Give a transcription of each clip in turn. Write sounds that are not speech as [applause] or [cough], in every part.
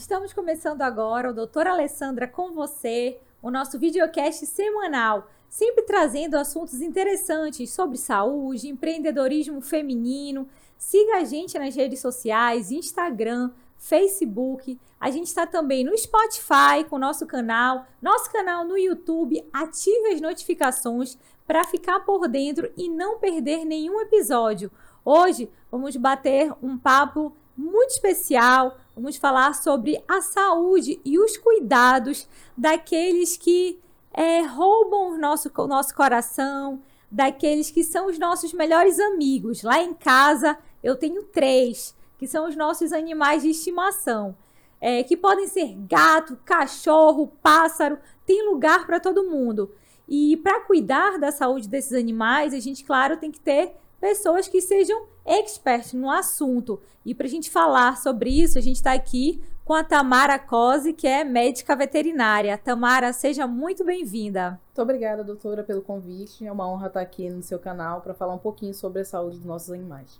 Estamos começando agora o Doutora Alessandra com você, o nosso videocast semanal, sempre trazendo assuntos interessantes sobre saúde, empreendedorismo feminino. Siga a gente nas redes sociais, Instagram, Facebook. A gente está também no Spotify com o nosso canal, nosso canal no YouTube. Ative as notificações para ficar por dentro e não perder nenhum episódio. Hoje vamos bater um papo muito especial. Vamos falar sobre a saúde e os cuidados daqueles que é, roubam o nosso, o nosso coração, daqueles que são os nossos melhores amigos. Lá em casa eu tenho três, que são os nossos animais de estimação. É, que podem ser gato, cachorro, pássaro, tem lugar para todo mundo. E para cuidar da saúde desses animais, a gente, claro, tem que ter pessoas que sejam experts no assunto. E para a gente falar sobre isso, a gente está aqui com a Tamara Cose, que é médica veterinária. Tamara, seja muito bem-vinda. Muito obrigada, doutora, pelo convite. É uma honra estar aqui no seu canal para falar um pouquinho sobre a saúde dos nossos animais.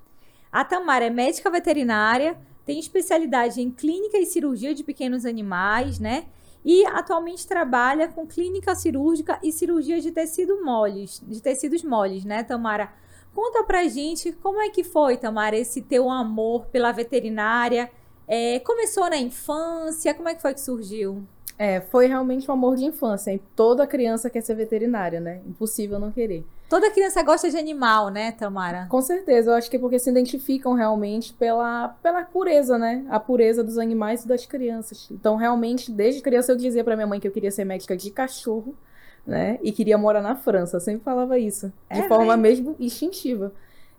A Tamara é médica veterinária, tem especialidade em clínica e cirurgia de pequenos animais, né? E atualmente trabalha com clínica cirúrgica e cirurgia de tecido moles, de tecidos moles, né, Tamara? Conta pra gente como é que foi, Tamara, esse teu amor pela veterinária. É, começou na infância? Como é que foi que surgiu? É, foi realmente um amor de infância. Hein? Toda criança quer ser veterinária, né? Impossível não querer. Toda criança gosta de animal, né, Tamara? Com certeza. Eu acho que é porque se identificam realmente pela, pela pureza, né? A pureza dos animais e das crianças. Então, realmente, desde criança eu dizia para minha mãe que eu queria ser médica de cachorro né? E queria morar na França. Eu sempre falava isso. De é, forma mesmo instintiva.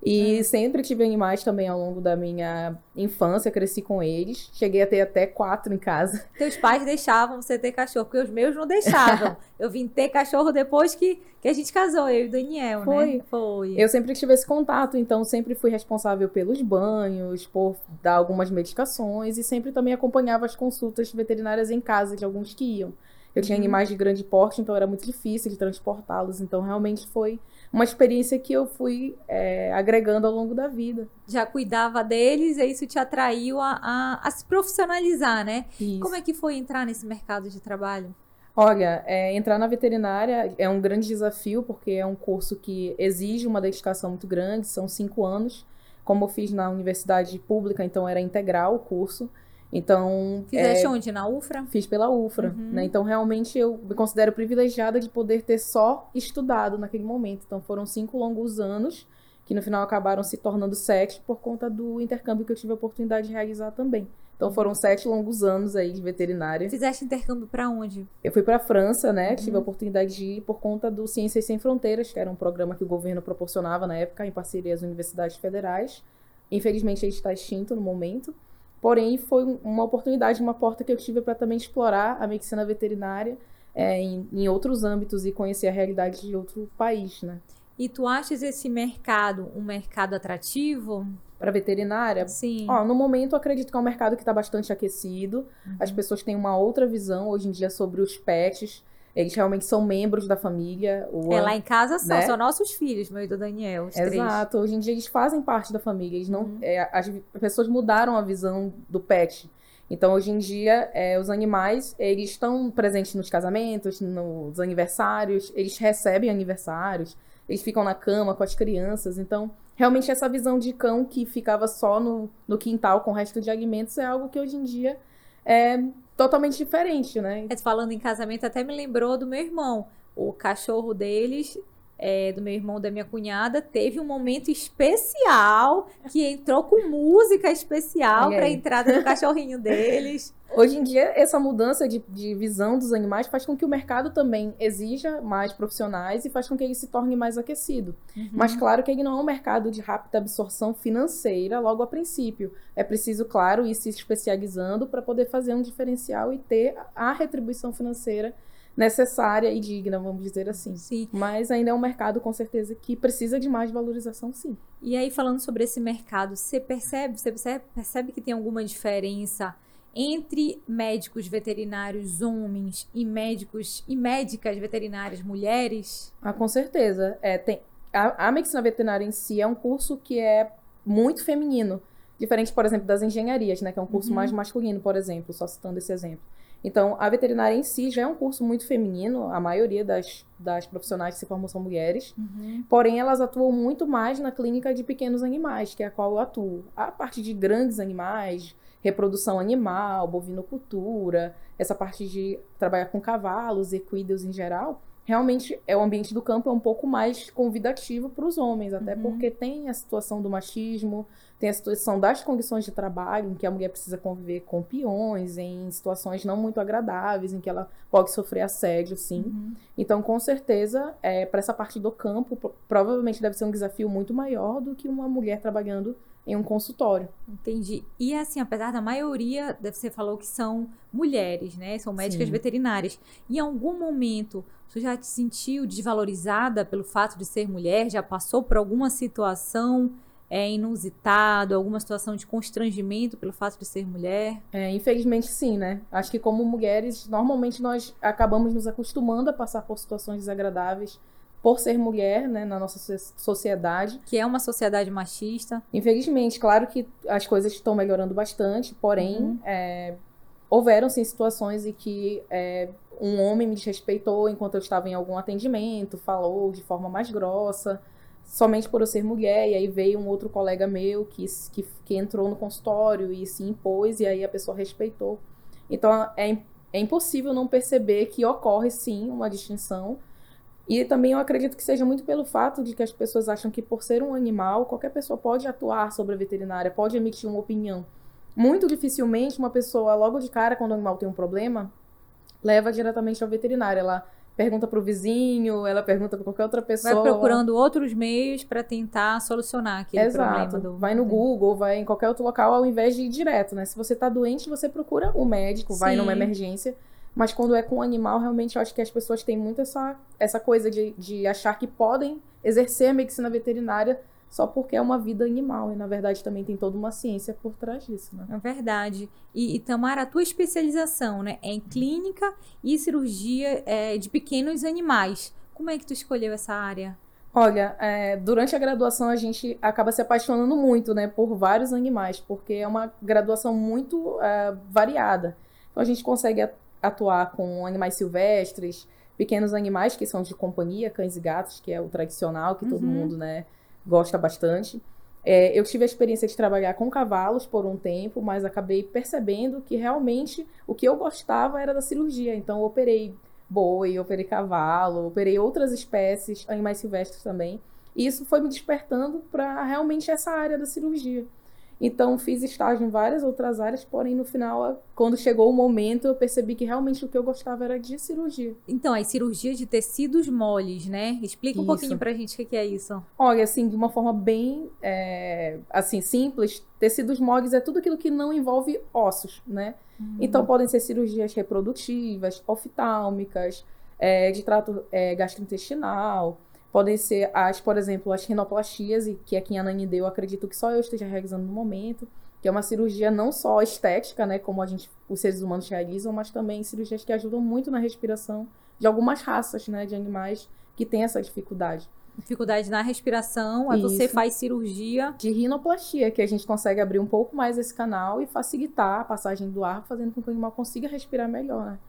E é. sempre tive animais também ao longo da minha infância, cresci com eles. Cheguei a ter até quatro em casa. [laughs] Teus pais deixavam você ter cachorro, porque os meus não deixavam. [laughs] eu vim ter cachorro depois que, que a gente casou, eu e o Daniel, Foi. né? Foi. Eu sempre tive esse contato, então sempre fui responsável pelos banhos, por dar algumas medicações e sempre também acompanhava as consultas veterinárias em casa de alguns que iam. Eu tinha animais de grande porte, então era muito difícil de transportá-los. Então, realmente foi uma experiência que eu fui é, agregando ao longo da vida. Já cuidava deles e isso te atraiu a, a, a se profissionalizar, né? Isso. Como é que foi entrar nesse mercado de trabalho? Olha, é, entrar na veterinária é um grande desafio, porque é um curso que exige uma dedicação muito grande, são cinco anos. Como eu fiz na universidade pública, então era integral o curso. Então. Fizeste é, onde? Na UFRA? Fiz pela UFRA. Uhum. Né? Então, realmente, eu me considero privilegiada de poder ter só estudado naquele momento. Então, foram cinco longos anos, que no final acabaram se tornando sete por conta do intercâmbio que eu tive a oportunidade de realizar também. Então, foram sete longos anos aí de veterinária. Fizeste intercâmbio para onde? Eu fui para a França, né? Uhum. Tive a oportunidade de ir por conta do Ciências Sem Fronteiras, que era um programa que o governo proporcionava na época, em parceria às universidades federais. Infelizmente, ele está extinto no momento. Porém, foi uma oportunidade, uma porta que eu tive para também explorar a medicina veterinária é, em, em, outros âmbitos e conhecer a realidade de outro país, né? E tu achas esse mercado um mercado atrativo? Para veterinária? Sim. Ó, no momento, acredito que é um mercado que está bastante aquecido. Uhum. As pessoas têm uma outra visão hoje em dia sobre os pets. Eles realmente são membros da família. O, é, lá em casa são, né? são nossos filhos, meu e do Daniel, os Exato. Três. Hoje em dia eles fazem parte da família. Eles não, uhum. é, as pessoas mudaram a visão do pet. Então, hoje em dia, é, os animais, eles estão presentes nos casamentos, nos aniversários, eles recebem aniversários, eles ficam na cama com as crianças. Então, realmente, essa visão de cão que ficava só no, no quintal com o resto de alimentos é algo que hoje em dia é totalmente diferente, né? Falando em casamento, até me lembrou do meu irmão. O cachorro deles é, do meu irmão da minha cunhada teve um momento especial que entrou com música especial para a entrada do cachorrinho [laughs] deles. Hoje em dia, essa mudança de, de, visão dos animais faz com que o mercado também exija mais profissionais e faz com que ele se torne mais aquecido. Uhum. Mas claro que ele não é um mercado de rápida absorção financeira logo a princípio. É preciso, claro, ir se especializando para poder fazer um diferencial e ter a retribuição financeira necessária e digna, vamos dizer assim. Sim. Mas ainda é um mercado, com certeza, que precisa de mais valorização, sim. E aí, falando sobre esse mercado, você percebe, você percebe, percebe que tem alguma diferença entre médicos veterinários homens e médicos e médicas veterinárias mulheres? Ah, com certeza. É, tem, a, a medicina veterinária em si é um curso que é muito feminino Diferente, por exemplo, das engenharias, né? Que é um curso Uhum. mais masculino, por exemplo, só citando esse exemplo. Então, a veterinária em si já é um curso muito feminino, a maioria das, das profissionais que se formam são mulheres. Uhum. Porém, elas atuam muito mais na clínica de pequenos animais, que é a qual eu atuo. A parte de grandes animais, reprodução animal, bovinocultura, essa parte de trabalhar com cavalos, equídeos em geral, realmente é o ambiente do campo é um pouco mais convidativo para os homens, até Uhum. porque tem a situação do machismo, tem a situação das condições de trabalho, em que a mulher precisa conviver com peões, em situações não muito agradáveis, em que ela pode sofrer assédio, sim. Uhum. Então, com certeza, é, para essa parte do campo, pro- provavelmente deve ser um desafio muito maior do que uma mulher trabalhando em um consultório. Entendi. E assim, apesar da maioria, deve- você falou que são mulheres, né? São médicas Sim. veterinárias. Em algum momento, você já te sentiu desvalorizada pelo fato de ser mulher? Já passou por alguma situação é, inusitada, alguma situação de constrangimento pelo fato de ser mulher? É, infelizmente, sim, né? Acho que como mulheres, normalmente nós acabamos nos acostumando a passar por situações desagradáveis por ser mulher, né, na nossa so- sociedade. Que é uma sociedade machista. Infelizmente, claro que as coisas estão melhorando bastante, porém, Uhum. é, houveram sim situações em que é, um homem me desrespeitou enquanto eu estava em algum atendimento, falou de forma mais grossa, somente por eu ser mulher, e aí veio um outro colega meu que, que, que entrou no consultório e se impôs, e aí a pessoa respeitou. Então, é, é impossível não perceber que ocorre sim uma distinção. E também eu acredito que seja muito pelo fato de que as pessoas acham que por ser um animal, qualquer pessoa pode atuar sobre a veterinária, pode emitir uma opinião. Muito dificilmente uma pessoa, logo de cara, quando o animal tem um problema, leva diretamente ao veterinário. Ela pergunta pro vizinho, ela pergunta para qualquer outra pessoa. Vai procurando outros meios para tentar solucionar aquele Exato. problema. Do... Vai no Google, vai em qualquer outro local, ao invés de ir direto, né? Se você tá doente, você procura o médico, vai Sim. numa emergência. Mas quando é com um animal, realmente eu acho que as pessoas têm muito essa, essa coisa de, de achar que podem exercer a medicina veterinária só porque é uma vida animal. E na verdade também tem toda uma ciência por trás disso, né? É verdade. E, e Tamara, a tua especialização né, é em clínica e cirurgia é, de pequenos animais. Como é que tu escolheu essa área? Olha, é, durante a graduação a gente acaba se apaixonando muito, né, por vários animais, porque é uma graduação muito é, variada. Então a gente consegue atuar com animais silvestres, pequenos animais que são de companhia, cães e gatos, que é o tradicional que todo Uhum. mundo, né, gosta bastante. É, eu tive a experiência de trabalhar com cavalos por um tempo, mas acabei percebendo que realmente o que eu gostava era da cirurgia. Então operei boi, operei cavalo, operei outras espécies, animais silvestres também. E isso foi me despertando para realmente essa área da cirurgia. Então fiz estágio em várias outras áreas, porém no final, quando chegou o momento, eu percebi que realmente o que eu gostava era de cirurgia. Então, as cirurgias de tecidos moles, né? Explica um Isso. pouquinho pra gente o que é isso. Olha, assim, de uma forma bem, é, assim, simples, tecidos moles é tudo aquilo que não envolve ossos, né? Então podem ser cirurgias reprodutivas, oftálmicas, é, de trato é, gastrointestinal, podem ser as, por exemplo, as rinoplastias, e que aqui em Ananindeu eu acredito que só eu esteja realizando no momento, que é uma cirurgia não só estética, né, como a gente, os seres humanos realizam, mas também cirurgias que ajudam muito na respiração de algumas raças, né, de animais que têm essa dificuldade. Dificuldade na respiração, aí você faz cirurgia. De rinoplastia, que a gente consegue abrir um pouco mais esse canal e facilitar a passagem do ar, fazendo com que o animal consiga respirar melhor, né?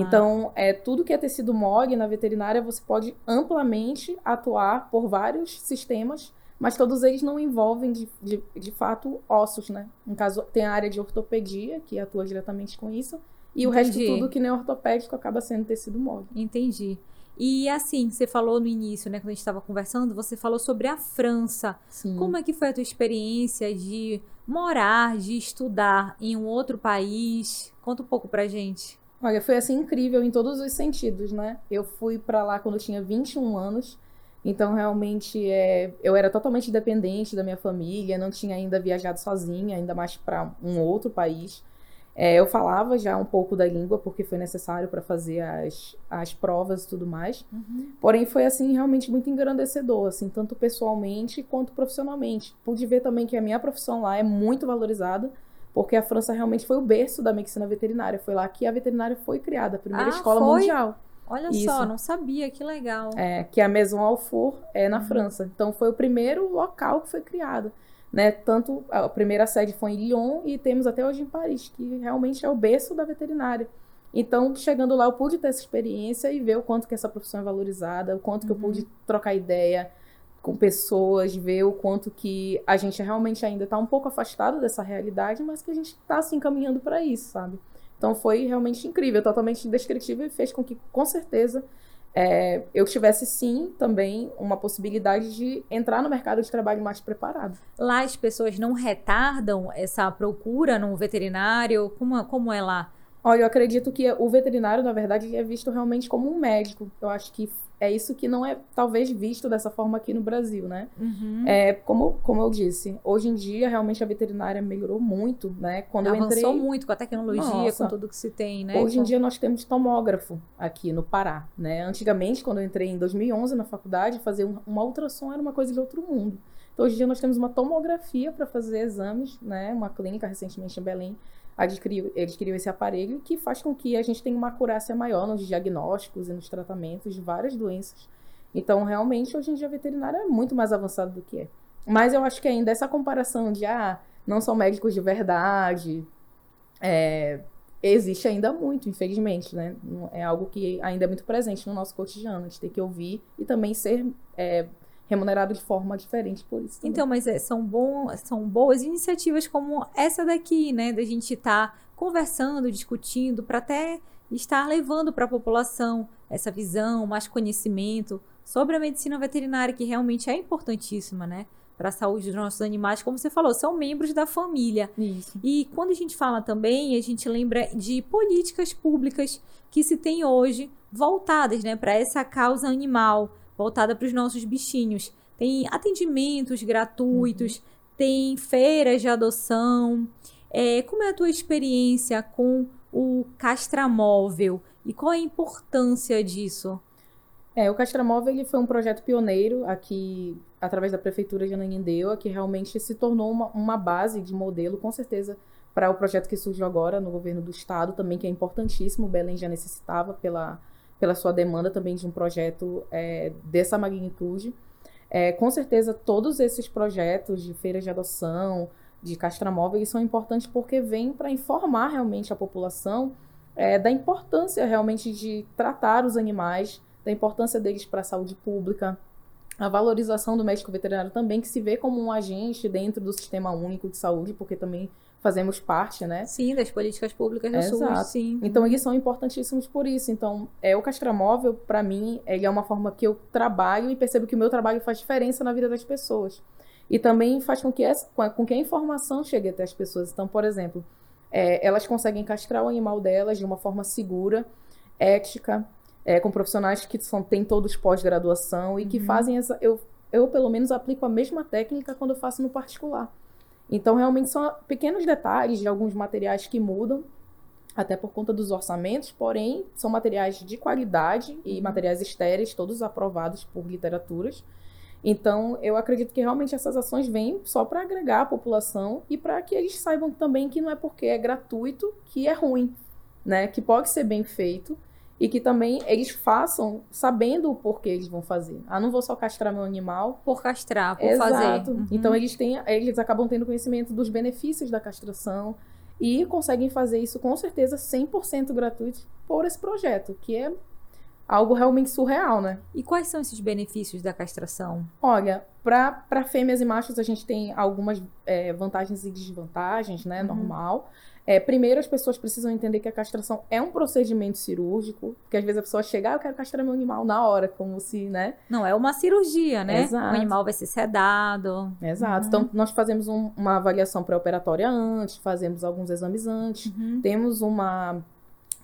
Então, é, tudo que é tecido mole na veterinária, você pode amplamente atuar por vários sistemas, mas todos eles não envolvem, de, de, de fato, ossos, né? No caso, tem a área de ortopedia, que atua diretamente com isso, e o resto Entendi. tudo que não é ortopédico acaba sendo tecido mole. Entendi. E assim, você falou no início, né, quando a gente estava conversando, você falou sobre a França. Sim. Como é que foi a tua experiência de morar, de estudar em um outro país? Conta um pouco pra gente. Olha, foi assim incrível em todos os sentidos, né? Eu fui pra lá quando eu tinha 21 anos, então realmente é, eu era totalmente dependente da minha família, não tinha ainda viajado sozinha, ainda mais pra um outro país. É, eu falava já um pouco da língua porque foi necessário para fazer as, as provas e tudo mais. Porém, foi assim realmente muito engrandecedor, assim, tanto pessoalmente quanto profissionalmente. Pude ver também que a minha profissão lá é muito valorizada, porque a França realmente foi o berço da medicina veterinária. Foi lá que a veterinária foi criada, a primeira Ah, escola foi? mundial. Olha Isso. só, não sabia, que legal. É, que a Maison Alfour é na Uhum. França. Então foi o primeiro local que foi criado. né? Tanto a primeira sede foi em Lyon e temos até hoje em Paris, que realmente é o berço da veterinária. Então, chegando lá, eu pude ter essa experiência e ver o quanto que essa profissão é valorizada, o quanto uhum. que eu pude uhum. trocar ideia com pessoas, ver o quanto que a gente realmente ainda está um pouco afastado dessa realidade, mas que a gente está se encaminhando para isso, sabe? Então foi realmente incrível, totalmente descritivo e fez com que, com certeza, é, eu tivesse sim também uma possibilidade de entrar no mercado de trabalho mais preparado. Lá as pessoas não retardam essa procura no veterinário? Como, como é lá? Olha, eu acredito que o veterinário, na verdade, é visto realmente como um médico. Eu acho que é isso que não é, talvez, visto dessa forma aqui no Brasil, né? Uhum. É, como, como eu disse, hoje em dia, realmente, a veterinária melhorou muito, né? Quando Avançou eu entrei... muito com a tecnologia, Nossa. com tudo que se tem, né? Hoje em dia, nós temos tomógrafo aqui no Pará, né? Antigamente, quando eu entrei em 2011 na faculdade, fazer um, uma ultrassom era uma coisa de outro mundo. Então, hoje em dia, nós temos uma tomografia para fazer exames, né? Uma clínica recentemente em Belém adquiriu, adquiriu esse aparelho que faz com que a gente tenha uma acurácia maior nos diagnósticos e nos tratamentos de várias doenças. Então, realmente, hoje em dia, a veterinária é muito mais avançada do que é. Mas eu acho que ainda essa comparação de, ah, não são médicos de verdade, é, existe ainda muito, infelizmente, né? É algo que ainda é muito presente no nosso cotidiano. A gente tem que ouvir e também ser é, remunerado de forma diferente por isso. Também. Então, mas é, são, bom, são boas iniciativas como essa daqui, né? Da gente estar tá conversando, discutindo, para até estar levando para a população essa visão, mais conhecimento sobre a medicina veterinária, que realmente é importantíssima, né? Para a saúde dos nossos animais, como você falou, são membros da família. Isso. E quando a gente fala também, a gente lembra de políticas públicas que se tem hoje voltadas né, para essa causa animal voltada para os nossos bichinhos. Tem atendimentos gratuitos, uhum. tem feiras de adoção. É, como é a tua experiência com o castramóvel e qual a importância disso? É, o Castramóvel ele foi um projeto pioneiro aqui, através da Prefeitura de Ananindeua, que realmente se tornou uma, uma base de modelo, com certeza, para o projeto que surgiu agora no governo do Estado, também que é importantíssimo. O Belém já necessitava pela pela sua demanda também de um projeto é, dessa magnitude. É, com certeza, todos esses projetos de feiras de adoção, de castramóveis, são importantes porque vêm para informar realmente a população é, da importância realmente de tratar os animais, da importância deles para a saúde pública, a valorização do médico veterinário também, que se vê como um agente dentro do sistema único de saúde, porque também fazemos parte, né? Sim, das políticas públicas do Exato. SUS, sim. Então eles são importantíssimos por isso. Então, é o castramóvel para mim, ele é uma forma que eu trabalho e percebo que o meu trabalho faz diferença na vida das pessoas. E também faz com que, essa, com que a informação chegue até as pessoas. Então, por exemplo, é, elas conseguem castrar o animal delas de uma forma segura, ética, é, com profissionais que são, têm todos pós-graduação e uhum. que fazem essa. Eu, eu, pelo menos, aplico a mesma técnica quando eu faço no particular. Então, realmente são pequenos detalhes de alguns materiais que mudam, até por conta dos orçamentos, porém, são materiais de qualidade e uhum. materiais estéreis, todos aprovados por literaturas. Então, eu acredito que realmente essas ações vêm só para agregar a população e para que eles saibam também que não é porque é gratuito que é ruim, né? Que pode ser bem feito e que também eles façam sabendo o porquê eles vão fazer. Ah, não vou só castrar meu animal por castrar, por Exato. fazer. Uhum. Então eles têm, eles acabam tendo conhecimento dos benefícios da castração e conseguem fazer isso com certeza 100% gratuito por esse projeto, que é algo realmente surreal, né? E quais são esses benefícios da castração? Olha, para fêmeas e machos a gente tem algumas é, vantagens e desvantagens, né? Uhum. Normal. É, primeiro, as pessoas precisam entender que a castração é um procedimento cirúrgico, porque às vezes a pessoa chega, ah, eu quero castrar meu animal na hora, como se, né? Não, é uma cirurgia, né? Exato. O animal vai ser sedado. Exato. Uhum. Então, nós fazemos um, uma avaliação pré-operatória antes, fazemos alguns exames antes, uhum. temos uma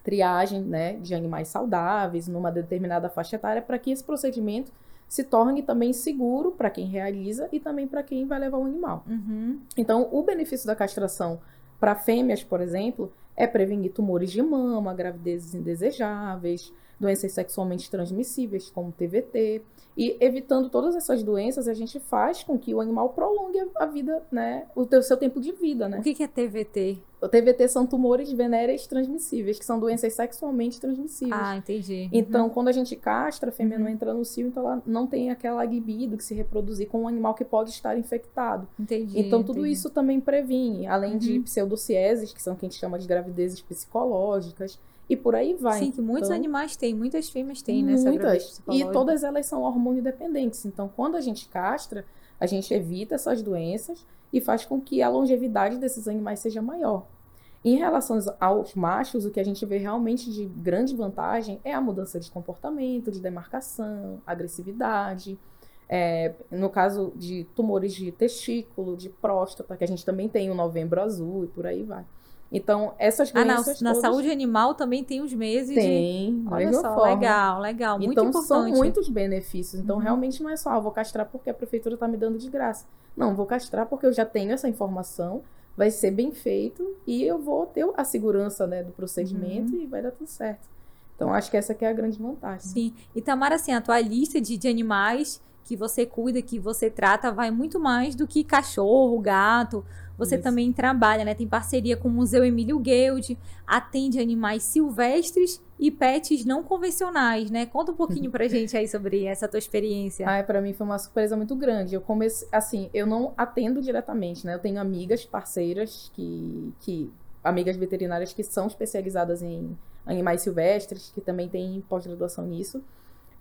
triagem, né, de animais saudáveis numa determinada faixa etária para que esse procedimento se torne também seguro para quem realiza e também para quem vai levar o animal. Uhum. Então, o benefício da castração para fêmeas, por exemplo, é prevenir tumores de mama, gravidezes indesejáveis, doenças sexualmente transmissíveis, como TVT. E evitando todas essas doenças, a gente faz com que o animal prolongue a vida, né? O seu tempo de vida, né? O que é TVT? o TVT são tumores venéreos transmissíveis, que são doenças sexualmente transmissíveis. Ah, entendi. Então, uhum. quando a gente castra, a fêmea uhum. não entra no cio, então ela não tem aquela libido que se reproduzir com um animal que pode estar infectado. Entendi. Então, tudo entendi. isso também previne, além uhum. de pseudocieses, que são o que a gente chama de gravidezes psicológicas, e por aí vai. Sim, que muitos então, animais têm, muitas fêmeas têm, né? Muitas. E todas elas são hormônio dependentes. Então, quando a gente castra, a gente evita essas doenças e faz com que a longevidade desses animais seja maior. Em relação aos machos, o que a gente vê realmente de grande vantagem é a mudança de comportamento, de demarcação, agressividade. É, no caso de tumores de testículo, de próstata, que a gente também tem o novembro azul e por aí vai. Então, essas doenças. Ah, na, na saúde animal também tem os meses tem, de. Olha só, forma. legal, legal. Muito então, importante. são muitos benefícios. Então, uhum. realmente não é só, ah, vou castrar porque a prefeitura está me dando de graça. Não, vou castrar porque eu já tenho essa informação, vai ser bem feito e eu vou ter a segurança né, do procedimento uhum. e vai dar tudo certo. Então, acho que essa que é a grande vantagem. Sim. E, Tamara, assim, a tua lista de, de animais que você cuida, que você trata, vai muito mais do que cachorro, gato. Você Isso. também trabalha, né? Tem parceria com o Museu Emílio Guild, atende animais silvestres e pets não convencionais, né? Conta um pouquinho pra [laughs] gente aí sobre essa tua experiência. Ai, para mim foi uma surpresa muito grande. Eu comecei, assim, eu não atendo diretamente, né? Eu tenho amigas parceiras que, que amigas veterinárias que são especializadas em animais silvestres, que também têm pós-graduação nisso.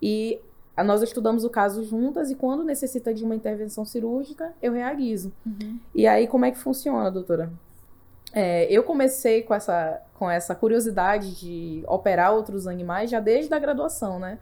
E nós estudamos o caso juntas e quando necessita de uma intervenção cirúrgica, eu realizo. Uhum. E aí, como é que funciona, doutora? É, eu comecei com essa, com essa curiosidade de operar outros animais já desde a graduação, né?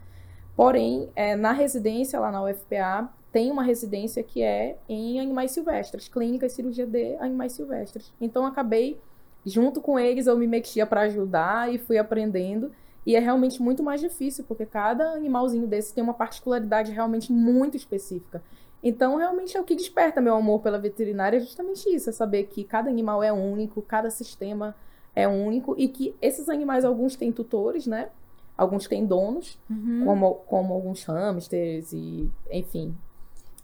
Porém, é, na residência lá na UFPA, tem uma residência que é em animais silvestres, clínica e cirurgia de animais silvestres. Então, acabei, junto com eles, eu me metia para ajudar e fui aprendendo. E é realmente muito mais difícil, porque cada animalzinho desse tem uma particularidade realmente muito específica. Então, realmente é o que desperta meu amor pela veterinária, é justamente isso, é saber que cada animal é único, cada sistema é único e que esses animais, alguns têm tutores, né? Alguns têm donos, uhum. como, como alguns hamsters e, enfim,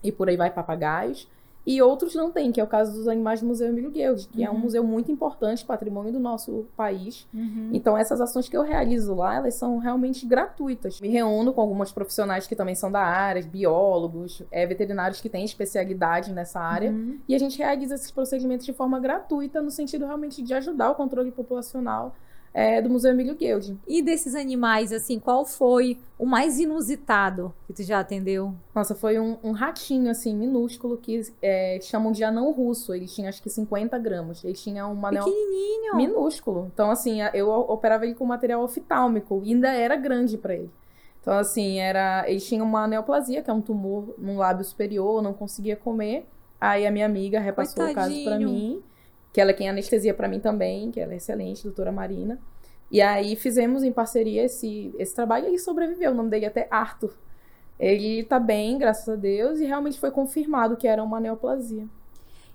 e por aí vai papagaios. E outros não têm, que é o caso dos animais do Museu Emílio Guild, que uhum. é um uhum. museu muito importante, patrimônio do nosso país. Uhum. Então, essas ações que eu realizo lá, elas são realmente gratuitas. Me reúno com algumas profissionais que também são da área, biólogos, é, veterinários que têm especialidade nessa área, uhum. e a gente realiza esses procedimentos de forma gratuita, no sentido realmente de ajudar o controle populacional é, do Museu Emílio Guild. E desses animais, assim, qual foi o mais inusitado que tu já atendeu? Nossa, foi um, um ratinho, assim, minúsculo, que é, chamam de anão russo. Ele tinha, acho que, 50 gramas. Ele tinha um anel... Pequenininho! Minúsculo. Então, assim, eu operava ele com material oftálmico. E ainda era grande para ele. Então, assim, era... ele tinha uma neoplasia, que é um tumor no lábio superior, não conseguia comer. Aí a minha amiga repassou Coitadinho. o caso para mim que ela é quem anestesia para mim também, que ela é excelente, doutora Marina. E aí fizemos em parceria esse, esse trabalho e ele sobreviveu. O nome dele é até Arthur. Ele tá bem, graças a Deus, e realmente foi confirmado que era uma neoplasia.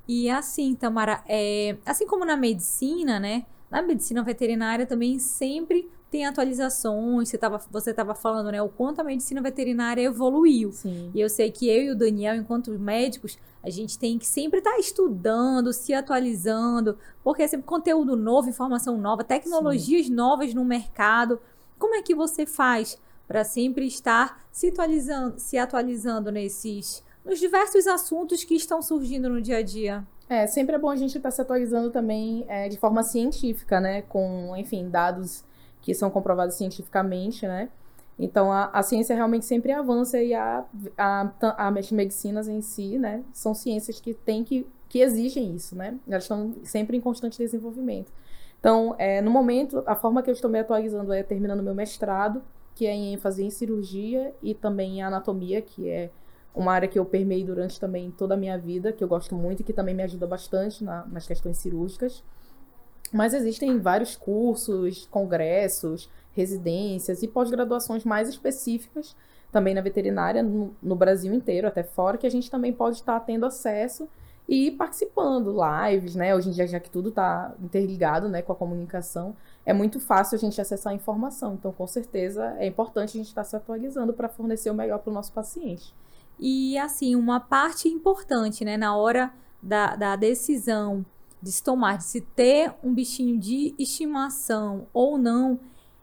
E assim, Tamara, é, assim como na medicina, né? Na medicina veterinária também sempre tem atualizações. Você estava você tava falando, né? O quanto a medicina veterinária evoluiu. Sim. E eu sei que eu e o Daniel, enquanto médicos, a gente tem que sempre estar tá estudando, se atualizando, porque é sempre conteúdo novo, informação nova, tecnologias Sim. novas no mercado. Como é que você faz para sempre estar se atualizando, se atualizando nesses nos diversos assuntos que estão surgindo no dia a dia? É, sempre é bom a gente estar tá se atualizando também é, de forma científica, né? Com, enfim, dados que são comprovados cientificamente, né? Então, a, a ciência realmente sempre avança e a, a, a, as medicinas em si, né, são ciências que têm que, que exigem isso, né? Elas estão sempre em constante desenvolvimento. Então, é, no momento, a forma que eu estou me atualizando é terminando meu mestrado, que é em ênfase em cirurgia e também em anatomia, que é uma área que eu permei durante também toda a minha vida, que eu gosto muito e que também me ajuda bastante na, nas questões cirúrgicas. Mas existem vários cursos, congressos, residências e pós-graduações mais específicas também na veterinária no, no, Brasil inteiro, até fora, que a gente também pode estar tendo acesso e participando, lives, né? Hoje em dia, já que tudo está interligado né, com a comunicação, é muito fácil a gente acessar a informação. Então, com certeza, é importante a gente estar se atualizando para fornecer o melhor para o nosso paciente. E, assim, uma parte importante, né, na hora da, da decisão de se tomar, de se ter um bichinho de estimação ou não,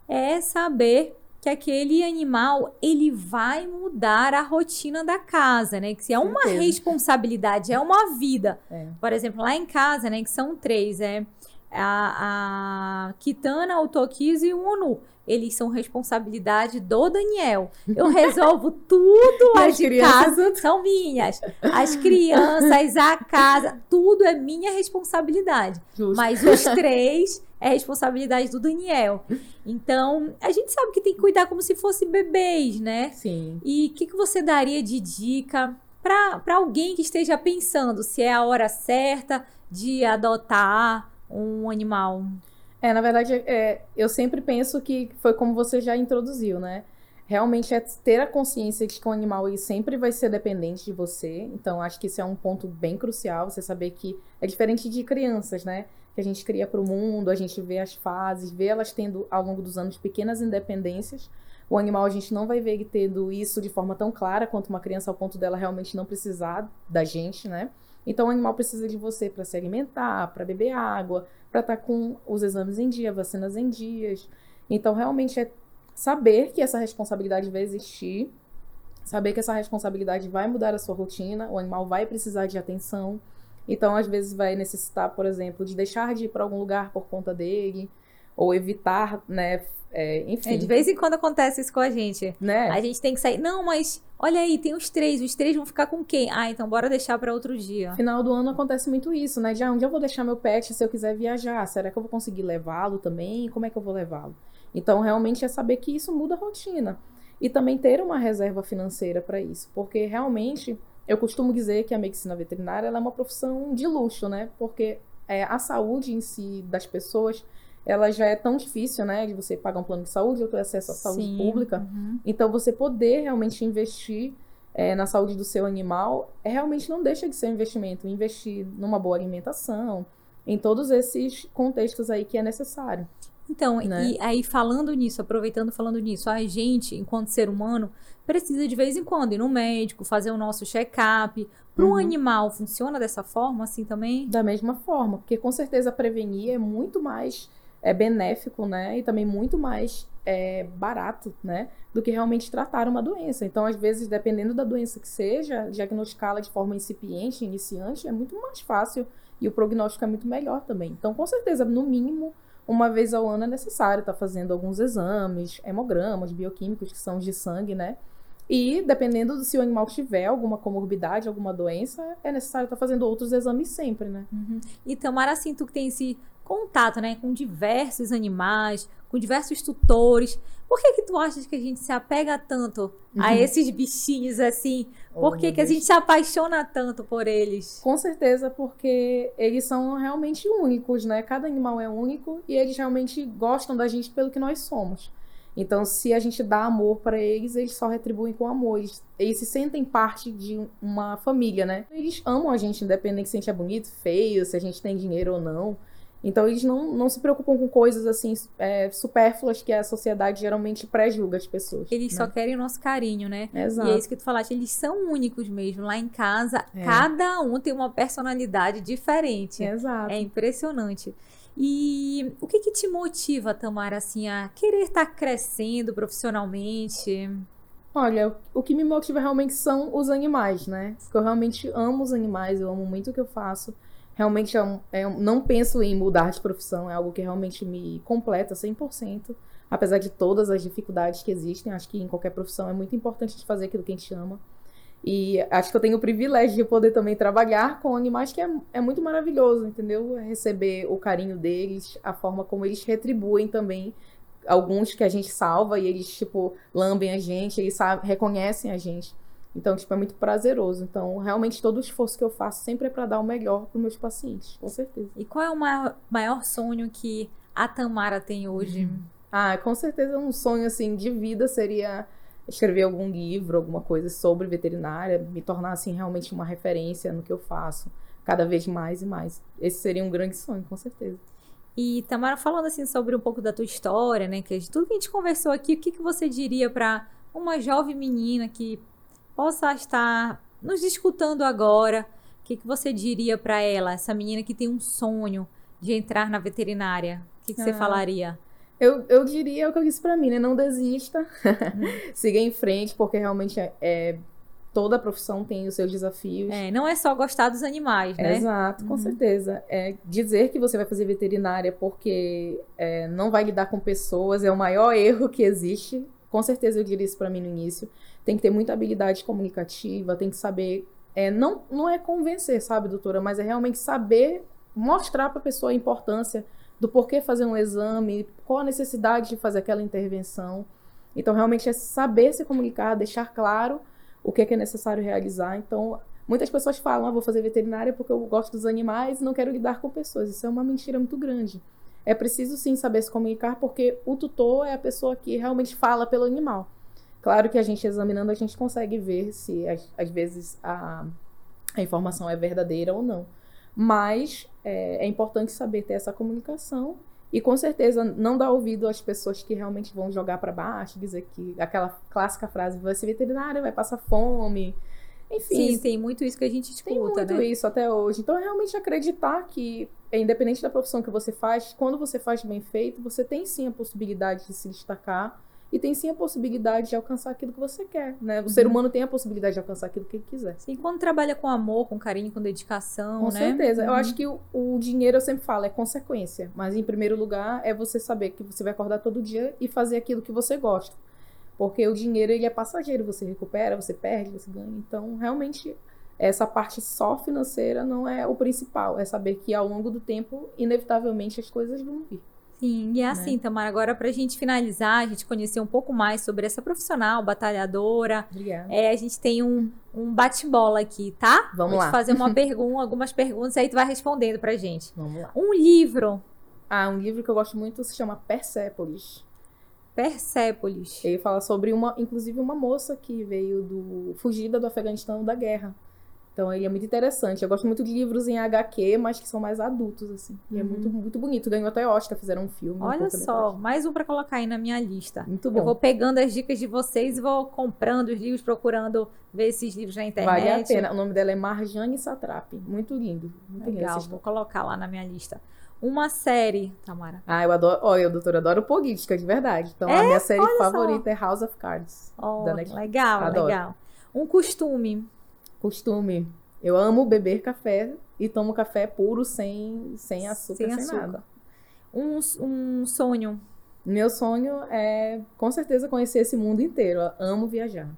é saber que aquele animal ele vai mudar a rotina da casa, né? Que se é uma Certeza. responsabilidade, é uma vida. É. Por exemplo, lá em casa, né? Que são três, é a, a Kitana, o Tokizo e o Onu eles são responsabilidade do Daniel. Eu [laughs] resolvo tudo as de crianças... casa são minhas. As crianças, a casa, tudo é minha responsabilidade. Justo. Mas os três é responsabilidade do Daniel. Então, a gente sabe que tem que cuidar como se fossem bebês, né? Sim. E o que, que você daria de dica para alguém que esteja pensando se é a hora certa de adotar um animal? É, na verdade, é, eu sempre penso que foi como você já introduziu, né? Realmente é ter a consciência de que o animal ele sempre vai ser dependente de você. Então, acho que isso é um ponto bem crucial, você saber que é diferente de crianças, né? Que a gente cria para o mundo, a gente vê as fases, vê elas tendo ao longo dos anos pequenas independências. O animal a gente não vai ver ele tendo isso de forma tão clara quanto uma criança, ao ponto dela realmente não precisar da gente, né? Então, o animal precisa de você para se alimentar, para beber água, para estar tá com os exames em dia, vacinas em dias. Então, realmente é saber que essa responsabilidade vai existir, saber que essa responsabilidade vai mudar a sua rotina, o animal vai precisar de atenção. Então, às vezes, vai necessitar, por exemplo, de deixar de ir para algum lugar por conta dele, ou evitar, né? É, enfim. É, de vez em quando acontece isso com a gente. Né? A gente tem que sair. Não, mas olha aí, tem os três. Os três vão ficar com quem? Ah, então bora deixar para outro dia. Final do ano acontece muito isso, né? Ah, onde eu vou deixar meu pet se eu quiser viajar? Será que eu vou conseguir levá-lo também? Como é que eu vou levá-lo? Então, realmente é saber que isso muda a rotina. E também ter uma reserva financeira para isso. Porque realmente, eu costumo dizer que a medicina veterinária é uma profissão de luxo, né? Porque é, a saúde em si das pessoas ela já é tão difícil, né, de você pagar um plano de saúde ou ter acesso à saúde Sim, pública. Uhum. Então, você poder realmente investir é, na saúde do seu animal é, realmente não deixa de ser um investimento. Investir numa boa alimentação, em todos esses contextos aí que é necessário. Então, né? e aí falando nisso, aproveitando falando nisso, a gente, enquanto ser humano, precisa de vez em quando ir no médico, fazer o nosso check-up. Para um uhum. animal, funciona dessa forma assim também? Da mesma forma, porque com certeza prevenir é muito mais é benéfico, né? E também muito mais é, barato, né? Do que realmente tratar uma doença. Então, às vezes, dependendo da doença que seja, diagnosticá-la de forma incipiente, iniciante, é muito mais fácil e o prognóstico é muito melhor também. Então, com certeza, no mínimo, uma vez ao ano é necessário estar tá fazendo alguns exames, hemogramas, bioquímicos, que são de sangue, né? E, dependendo do se o animal tiver alguma comorbidade, alguma doença, é necessário estar tá fazendo outros exames sempre, né? Uhum. E Tamara, assim, tu que tem esse contato, né, com diversos animais, com diversos tutores. Por que que tu achas que a gente se apega tanto uhum. a esses bichinhos assim? Por que, que a gente se apaixona tanto por eles? Com certeza, porque eles são realmente únicos, né? Cada animal é único e eles realmente gostam da gente pelo que nós somos. Então, se a gente dá amor para eles, eles só retribuem com amor. Eles, eles, se sentem parte de uma família, né? Eles amam a gente, independente se a gente é bonito, feio, se a gente tem dinheiro ou não. Então eles não, não se preocupam com coisas assim é, supérfluas que a sociedade geralmente pré-julga as pessoas. Eles né? só querem o nosso carinho, né? Exato. E é isso que tu falaste, eles são únicos mesmo. Lá em casa, é. cada um tem uma personalidade diferente. Exato. É impressionante. E o que, que te motiva, Tamara, assim, a querer estar tá crescendo profissionalmente? Olha, o que me motiva realmente são os animais, né? Porque eu realmente amo os animais, eu amo muito o que eu faço realmente é um, é um, não penso em mudar de profissão, é algo que realmente me completa 100%, apesar de todas as dificuldades que existem. Acho que em qualquer profissão é muito importante fazer aquilo que a gente ama. E acho que eu tenho o privilégio de poder também trabalhar com animais que é, é muito maravilhoso, entendeu? Receber o carinho deles, a forma como eles retribuem também alguns que a gente salva e eles, tipo, lambem a gente, eles sabe, reconhecem a gente. Então, tipo, é muito prazeroso. Então, realmente, todo o esforço que eu faço sempre é para dar o melhor para os meus pacientes, com certeza. E qual é o maior, maior sonho que a Tamara tem hoje? Uhum. Ah, com certeza um sonho, assim, de vida seria escrever algum livro, alguma coisa sobre veterinária, me tornar, assim, realmente uma referência no que eu faço, cada vez mais e mais. Esse seria um grande sonho, com certeza. E Tamara, falando assim sobre um pouco da tua história, né, que de tudo que a gente conversou aqui, o que, que você diria para uma jovem menina que possa estar nos escutando agora, que, que você diria para ela, essa menina que tem um sonho de entrar na veterinária? O que, que ah. você falaria? Eu, eu diria o que eu disse para mim, né? Não desista, hum. [laughs] siga em frente, porque realmente é, é, toda profissão tem os seus desafios. É, não é só gostar dos animais, né? Exato, com uhum. certeza. É, dizer que você vai fazer veterinária porque é, não vai lidar com pessoas é o maior erro que existe. Com certeza eu diria isso para mim no início. Tem que ter muita habilidade comunicativa, tem que saber. É, não, não é convencer, sabe, doutora, mas é realmente saber mostrar para a pessoa a importância do porquê fazer um exame, qual a necessidade de fazer aquela intervenção. Então, realmente é saber se comunicar, deixar claro o que é, que é necessário realizar. Então, muitas pessoas falam, ah, vou fazer veterinária porque eu gosto dos animais e não quero lidar com pessoas. Isso é uma mentira muito grande. É preciso sim saber se comunicar porque o tutor é a pessoa que realmente fala pelo animal. Claro que a gente examinando a gente consegue ver se às, vezes a, a informação é verdadeira ou não. Mas é, é importante saber ter essa comunicação e com certeza não dar ouvido às pessoas que realmente vão jogar para baixo, dizer que aquela clássica frase vai ser veterinária, vai passar fome. Enfim. Sim, tem muito isso que a gente escuta, Tem muito né? isso até hoje. Então, é realmente acreditar que, independente da profissão que você faz, quando você faz bem feito, você tem sim a possibilidade de se destacar e tem sim a possibilidade de alcançar aquilo que você quer, né? O uhum. ser humano tem a possibilidade de alcançar aquilo que ele quiser. Sim, quando trabalha com amor, com carinho, com dedicação, com né? certeza. Uhum. Eu acho que o, o, dinheiro, eu sempre falo, é consequência. Mas, em primeiro lugar, é você saber que você vai acordar todo dia e fazer aquilo que você gosta. Porque o dinheiro, ele é passageiro. Você recupera, você perde, você ganha. Então, realmente, essa parte só financeira não é o principal. É saber que, ao longo do tempo, inevitavelmente, as coisas vão vir. Sim, e é né? assim, Tamara, agora para a gente finalizar, a gente conhecer um pouco mais sobre essa profissional, batalhadora. Obrigada. É, a gente tem um, um bate-bola aqui, tá? Vamos Vou lá. Te fazer uma [laughs] pergunta, algumas perguntas, aí tu vai respondendo pra gente. Vamos lá. Um livro. Ah, um livro que eu gosto muito se chama Persépolis. Persépolis. Ele fala sobre uma, inclusive uma moça que veio do fugida do Afeganistão da guerra. Então ele é muito interessante. Eu gosto muito de livros em HQ, mas que são mais adultos, assim. E é uhum. é muito, muito bonito. Ganhou até Oscar, fizeram um filme. Olha só, mais um para colocar aí na minha lista. Muito bom. Eu vou pegando as dicas de vocês e vou comprando os livros, procurando ver esses livros na internet. Vale a pena. O nome dela é Marjane Satrap. Muito lindo. Muito Legal, vou colocar lá na minha lista. Uma série, Tamara. Ah, eu adoro. Olha, eu, doutora, adoro política, de verdade. Então, é? a minha série favorita só. é House of Cards. Oh, legal, adoro. legal. Um costume. Costume. Eu amo beber café e tomo café puro, sem, sem açúcar, sem, sem açúcar. nada. Um, um sonho. Meu sonho é, com certeza, conhecer esse mundo inteiro. Eu amo viajar.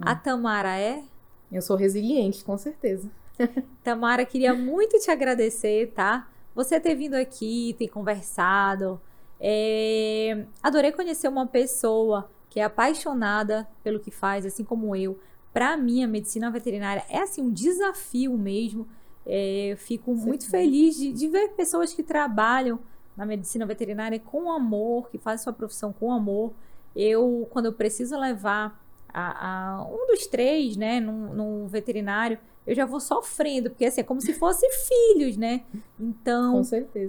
A Tamara é? Eu sou resiliente, com certeza. [laughs] Tamara, queria muito te agradecer, tá? Você ter vindo aqui, ter conversado. É... Adorei conhecer uma pessoa que é apaixonada pelo que faz, assim como eu para mim, a medicina veterinária é assim um desafio mesmo. É, eu fico Sim. muito feliz de, de, ver pessoas que trabalham na medicina veterinária com amor, que fazem sua profissão com amor. Eu, quando eu preciso levar a, a um dos três, né, num, num, veterinário, eu já vou sofrendo, porque assim, é como se fossem filhos, né? Então,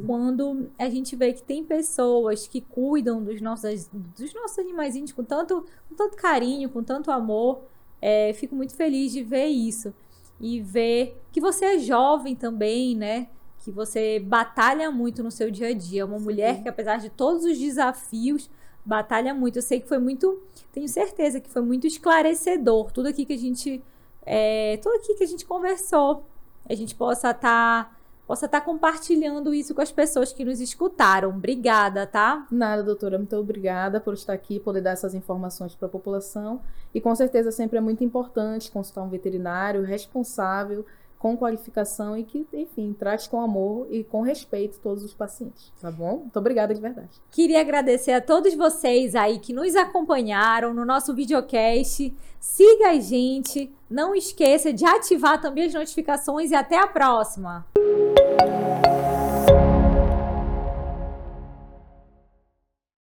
quando a gente vê que tem pessoas que cuidam dos nossos, dos nossos animaizinhos com tanto, com tanto carinho, com tanto amor, é, fico muito feliz de ver isso e ver que você é jovem também, né? Que você batalha muito no seu dia a dia. Uma Sim. mulher que, apesar de todos os desafios, batalha muito. Eu sei que foi muito, tenho certeza que foi muito esclarecedor tudo aqui que a gente, é, tudo aqui que a gente conversou. A gente possa estar tá possa estar tá compartilhando isso com as pessoas que nos escutaram. Obrigada, tá? Nada, doutora. Muito obrigada por estar aqui, poder dar essas informações para a população. E com certeza sempre é muito importante consultar um veterinário responsável com qualificação e que, enfim, trate com amor e com respeito todos os pacientes, tá bom? Muito obrigada de verdade. Queria agradecer a todos vocês aí que nos acompanharam no nosso videocast. Siga a gente, não esqueça de ativar também as notificações e até a próxima.